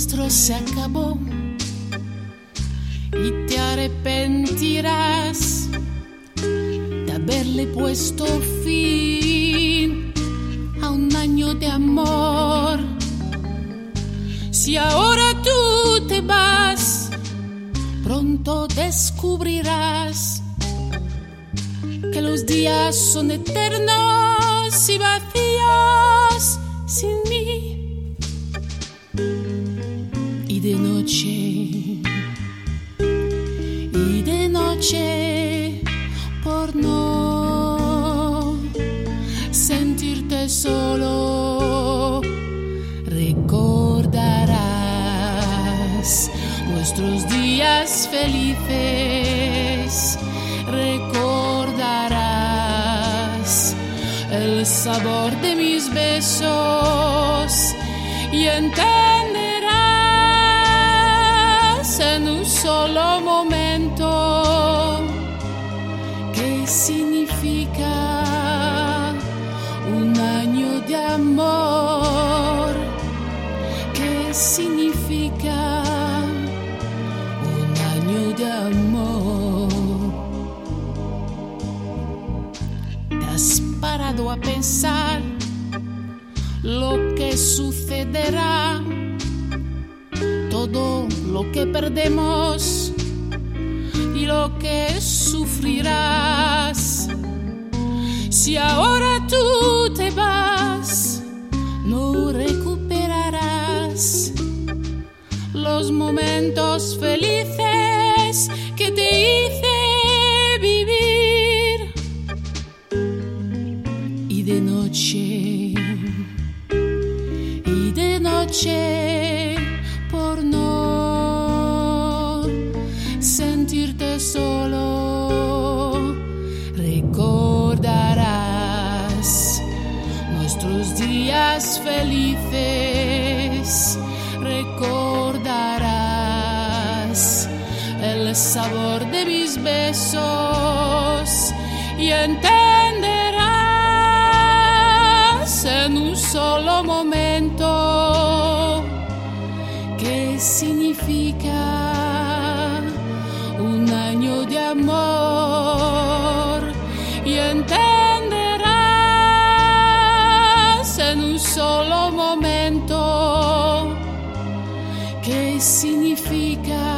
nuestro se acabó y te arrepentirás de haberle puesto fin a un año de amor. Si ahora tú te vas, pronto descubrirás que los días son eternos y vacíos y de noche, por no sentirte solo, recordarás nuestros días felices. Recordarás el sabor de mis besos y entenderás un solo momento qué significa un año de amor, qué significa un año de amor. ¿Te has parado a pensar lo que sucederá? Todo lo que perdemos y lo que sufrirás. Si ahora tú te vas, no recuperarás los momentos felices que te hice vivir. Y de noche, y de noche, felices, recordarás el sabor de mis besos y entenderás en un solo momento qué significa un año de amor y entenderás significa